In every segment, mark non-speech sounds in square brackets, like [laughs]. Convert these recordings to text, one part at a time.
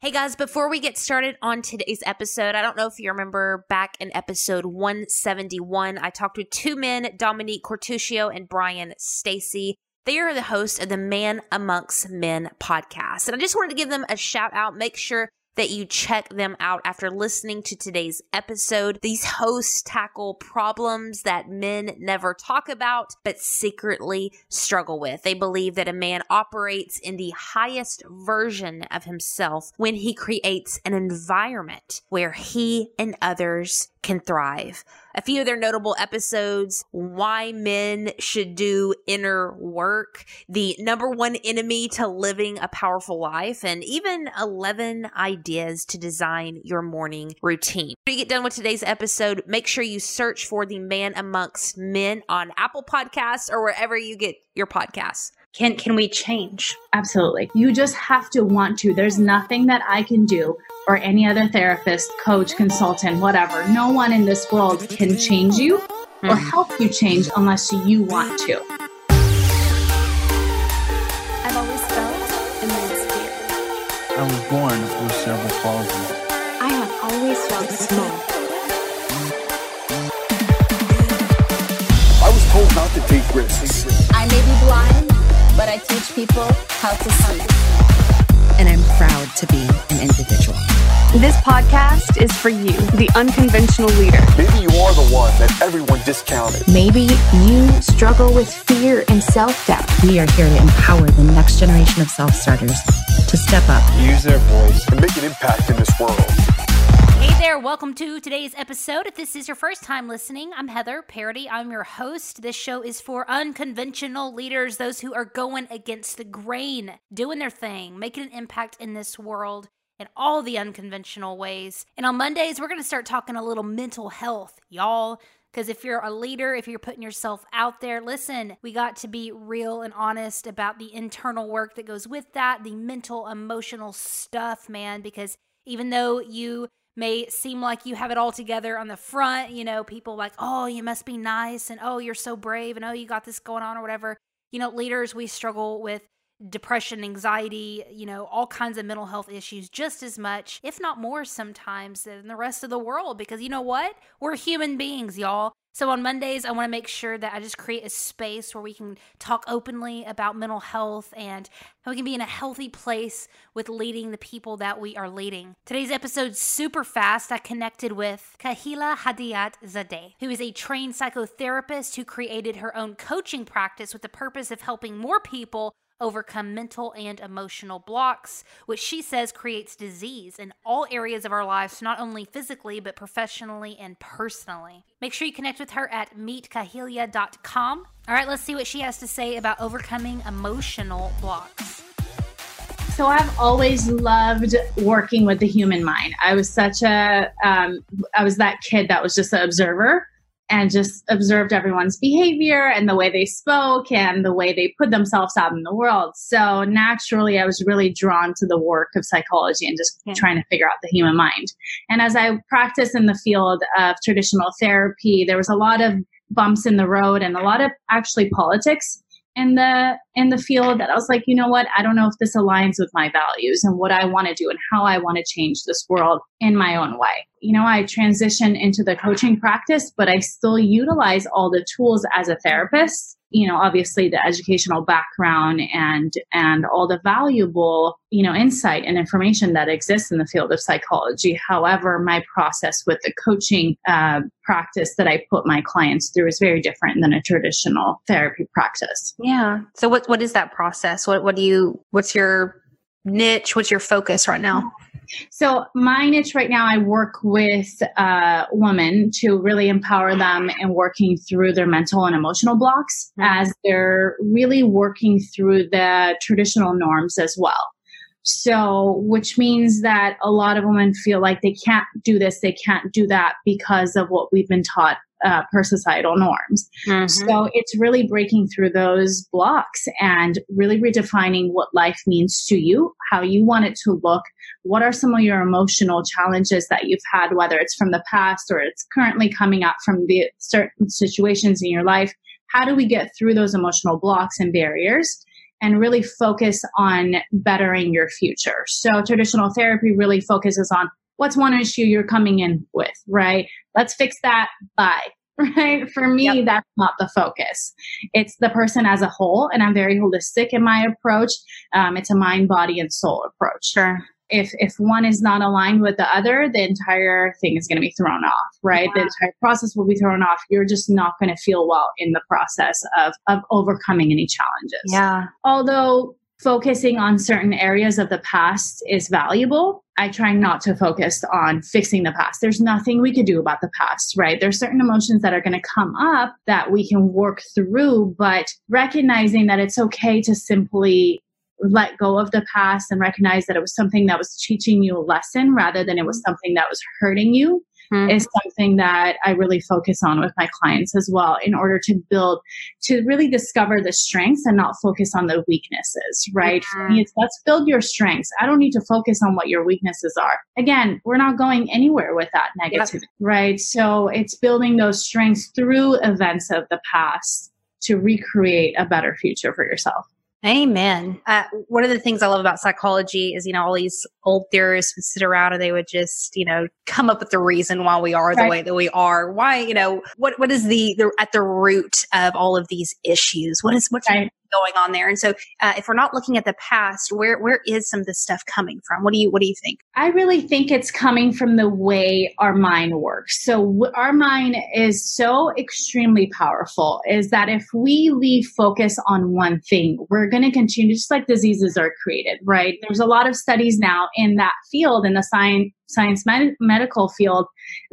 Hey guys, before we get started on today's episode, I don't know if you remember back in episode 171, I talked with two men, Dominique Cortuccio and Brian Stacy. They are the hosts of the Man Amongst Men podcast. And I just wanted to give them a shout out. Make sure that you check them out after listening to today's episode. These hosts tackle problems that men never talk about, but secretly struggle with. They believe that a man operates in the highest version of himself when he creates an environment where he and others can thrive. A few of their notable episodes why men should do inner work, the number one enemy to living a powerful life, and even 11 ideas to design your morning routine. When you get done with today's episode, make sure you search for the Man Amongst Men on Apple Podcasts or wherever you get your podcasts can can we change absolutely you just have to want to there's nothing that i can do or any other therapist coach consultant whatever no one in this world can change you or hmm. help you change unless you want to i've always felt immense fear i was born with cerebral palsy i have always felt small I was told not to take risks. I may be blind, but I teach people how to see. And I'm proud to be an individual. This podcast is for you, the unconventional leader. Maybe you are the one that everyone discounted. Maybe you struggle with fear and self doubt. We are here to empower the next generation of self starters to step up, use their voice, and make an impact in this world. There, welcome to today's episode. If this is your first time listening, I'm Heather Parady. I'm your host. This show is for unconventional leaders, those who are going against the grain, doing their thing, making an impact in this world in all the unconventional ways. And on Mondays, we're going to start talking a little mental health, y'all. Because if you're a leader, if you're putting yourself out there, listen, we got to be real and honest about the internal work that goes with that, the mental, emotional stuff, man. Because even though you may seem like you have it all together on the front. You know, people like, oh, you must be nice and oh, you're so brave and oh, you got this going on or whatever. You know, leaders, we struggle with depression, anxiety, you know, all kinds of mental health issues just as much, if not more sometimes than the rest of the world. Because you know what? We're human beings, y'all. So on Mondays, I want to make sure that I just create a space where we can talk openly about mental health and how we can be in a healthy place with leading the people that we are leading. Today's episode super fast. I connected with Kahila Hadiyat Zadeh, who is a trained psychotherapist who created her own coaching practice with the purpose of helping more people overcome mental and emotional blocks, which she says creates disease in all areas of our lives, not only physically, but professionally and personally. Make sure you connect with her at meetkahila.com. All right, let's see what she has to say about overcoming emotional blocks. So I've always loved working with the human mind. I was such a, um, I was that kid that was just an observer and just observed everyone's behavior and the way they spoke and the way they put themselves out in the world. So naturally, I was really drawn to the work of psychology and just yeah. trying to figure out the human mind. And as I practiced in the field of traditional therapy, there was a lot of bumps in the road and a lot of actually politics in the in the field that I was like, you know what? I don't know if this aligns with my values and what I want to do and how I want to change this world in my own way. You know, I transitioned into the coaching practice, but I still utilize all the tools as a therapist you know obviously the educational background and and all the valuable you know insight and information that exists in the field of psychology. However my process with the coaching uh, practice that i put my clients through is very different than a traditional therapy practice. Yeah. So what what is that process? What what do you what's your niche? What's your focus right now so my niche right now, I work with uh, women to really empower them in working through their mental and emotional blocks mm-hmm. as they're really working through the traditional norms as well. So, which means that a lot of women feel like they can't do this, they can't do that because of what we've been taught uh, per societal norms. Mm-hmm. So it's really breaking through those blocks and really redefining what life means to you, how you want it to look. What are some of your emotional challenges that you've had, whether it's from the past or it's currently coming up from the certain situations in your life? How do we get through those emotional blocks and barriers? And really focus on bettering your future. So traditional therapy really focuses on what's one issue you're coming in with, right? Let's fix that. Bye. [laughs] Right. For me, yep. that's not the focus. It's the person as a whole. And I'm very holistic in my approach. Um, it's a mind, body, and soul approach. Sure if if one is not aligned with the other the entire thing is going to be thrown off right? The entire process will be thrown off. You're just not going to feel well in the process of of overcoming any challenges. Yeah. Although focusing on certain areas of the past is valuable i try not to focus on fixing the past. There's nothing we could do about the past right? There's certain emotions that are going to come up that we can work through but recognizing that it's okay to simply let go of the past and recognize that it was something that was teaching you a lesson rather than it was mm-hmm. something that was hurting you mm-hmm. is something that I really focus on with my clients as well in order to build, to really discover the strengths and not focus on the weaknesses, right? Mm-hmm. For me, it's let's build your strengths. I don't need to focus on what your weaknesses are. Again, we're not going anywhere with that negativity, yep. right? So it's building those strengths through events of the past to recreate a better future for yourself. Amen. Uh, one of the things I love about psychology is, you know, all these old theorists would sit around and they would just, you know, come up with the reason why we are the right. way that we are. Why, you know, what what is the, the at the root of all of these issues? What is what's right going on there. And so, uh, if we're not looking at the past, where where is some of this stuff coming from? What do you what do you think? I really think it's coming from the way our mind works. So w- our mind is so extremely powerful. Is that if we leave focus on one thing, we're going to continue just like diseases are created, right? There's a lot of studies now in that field in the science science med- medical field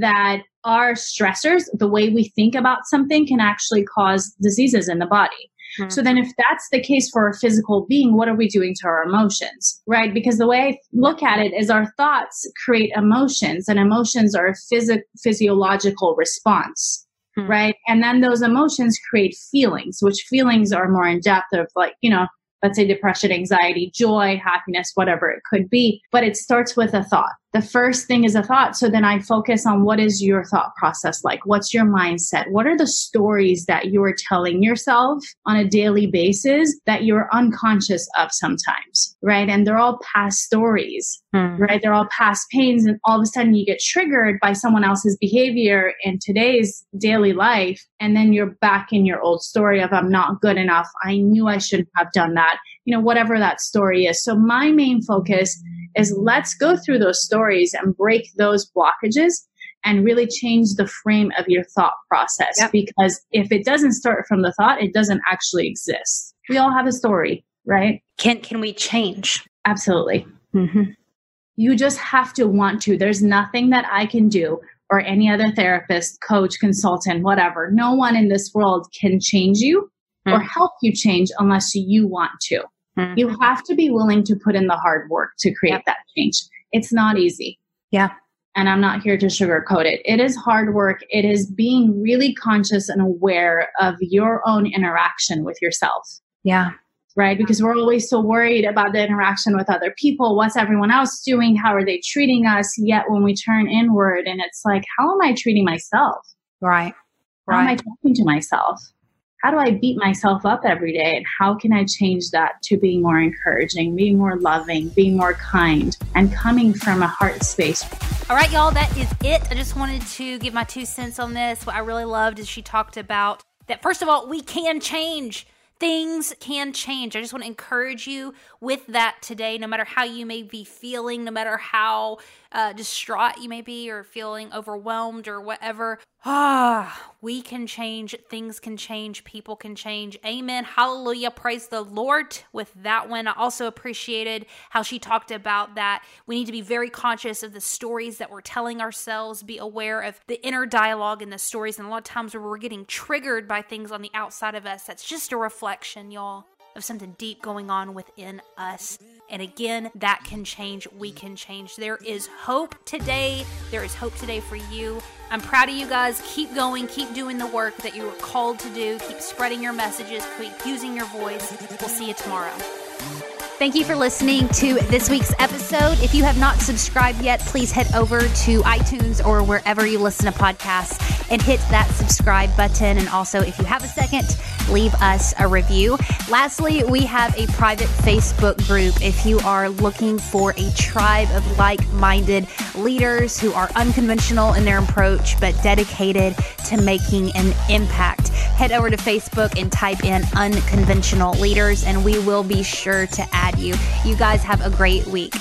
that our stressors, the way we think about something, can actually cause diseases in the body. Mm-hmm. So then if that's the case for a physical being, what are we doing to our emotions? Right? Because the way I look at it is our thoughts create emotions and emotions are a phys- physiological response. Mm-hmm. Right. And then those emotions create feelings, which feelings are more in depth of like, you know, let's say depression, anxiety, joy, happiness, whatever it could be. But it starts with a thought. The first thing is a thought. So then I focus on what is your thought process like? What's your mindset? What are the stories that you are telling yourself on a daily basis that you're unconscious of sometimes, right? And they're all past stories, hmm. right? They're all past pains. And all of a sudden you get triggered by someone else's behavior in today's daily life. And then you're back in your old story of, I'm not good enough. I knew I shouldn't have done that. You know, whatever that story is. So my main focus is let's go through those stories and break those blockages and really change the frame of your thought process. Yep. Because if it doesn't start from the thought, it doesn't actually exist. We all have a story, right? Can can we change? Absolutely. Mm-hmm. You just have to want to. There's nothing that I can do or any other therapist, coach, consultant, whatever. No one in this world can change you mm-hmm. or help you change unless you want to. Mm-hmm. You have to be willing to put in the hard work to create yep. that change. It's not easy. Yeah. And I'm not here to sugarcoat it. It is hard work. It is being really conscious and aware of your own interaction with yourself. Yeah. Right? Because we're always so worried about the interaction with other people. What's everyone else doing? How are they treating us? Yet when we turn inward and it's like, how am I treating myself? Right. How right. am I talking to myself? How do I beat myself up every day? And how can I change that to being more encouraging, being more loving, being more kind, and coming from a heart space? All right, y'all, that is it. I just wanted to give my two cents on this. What I really loved is she talked about that, first of all, we can change things can change. I just want to encourage you with that today, no matter how you may be feeling, no matter how uh, distraught you may be or feeling overwhelmed or whatever. Ah, we can change. Things can change. People can change. Amen. Hallelujah. Praise the Lord. With that one, I also appreciated how she talked about that we need to be very conscious of the stories that we're telling ourselves, be aware of the inner dialogue in the stories. And a lot of times where we're getting triggered by things on the outside of us, that's just a reflection, y'all of something deep going on within us. And again, that can change. We can change. There is hope today. There is hope today for you. I'm proud of you guys. Keep going. Keep doing the work that you were called to do. Keep spreading your messages. Keep using your voice. We'll see you tomorrow. Thank you for listening to this week's episode. If you have not subscribed yet, please head over to iTunes or wherever you listen to podcasts and hit that subscribe button. And also, if you have a second, leave us a review. Lastly, we have a private Facebook group if you are looking for a tribe of like minded leaders who are unconventional in their approach but dedicated to making an impact. Head over to Facebook and type in unconventional leaders, and we will be sure to add you. You guys have a great week.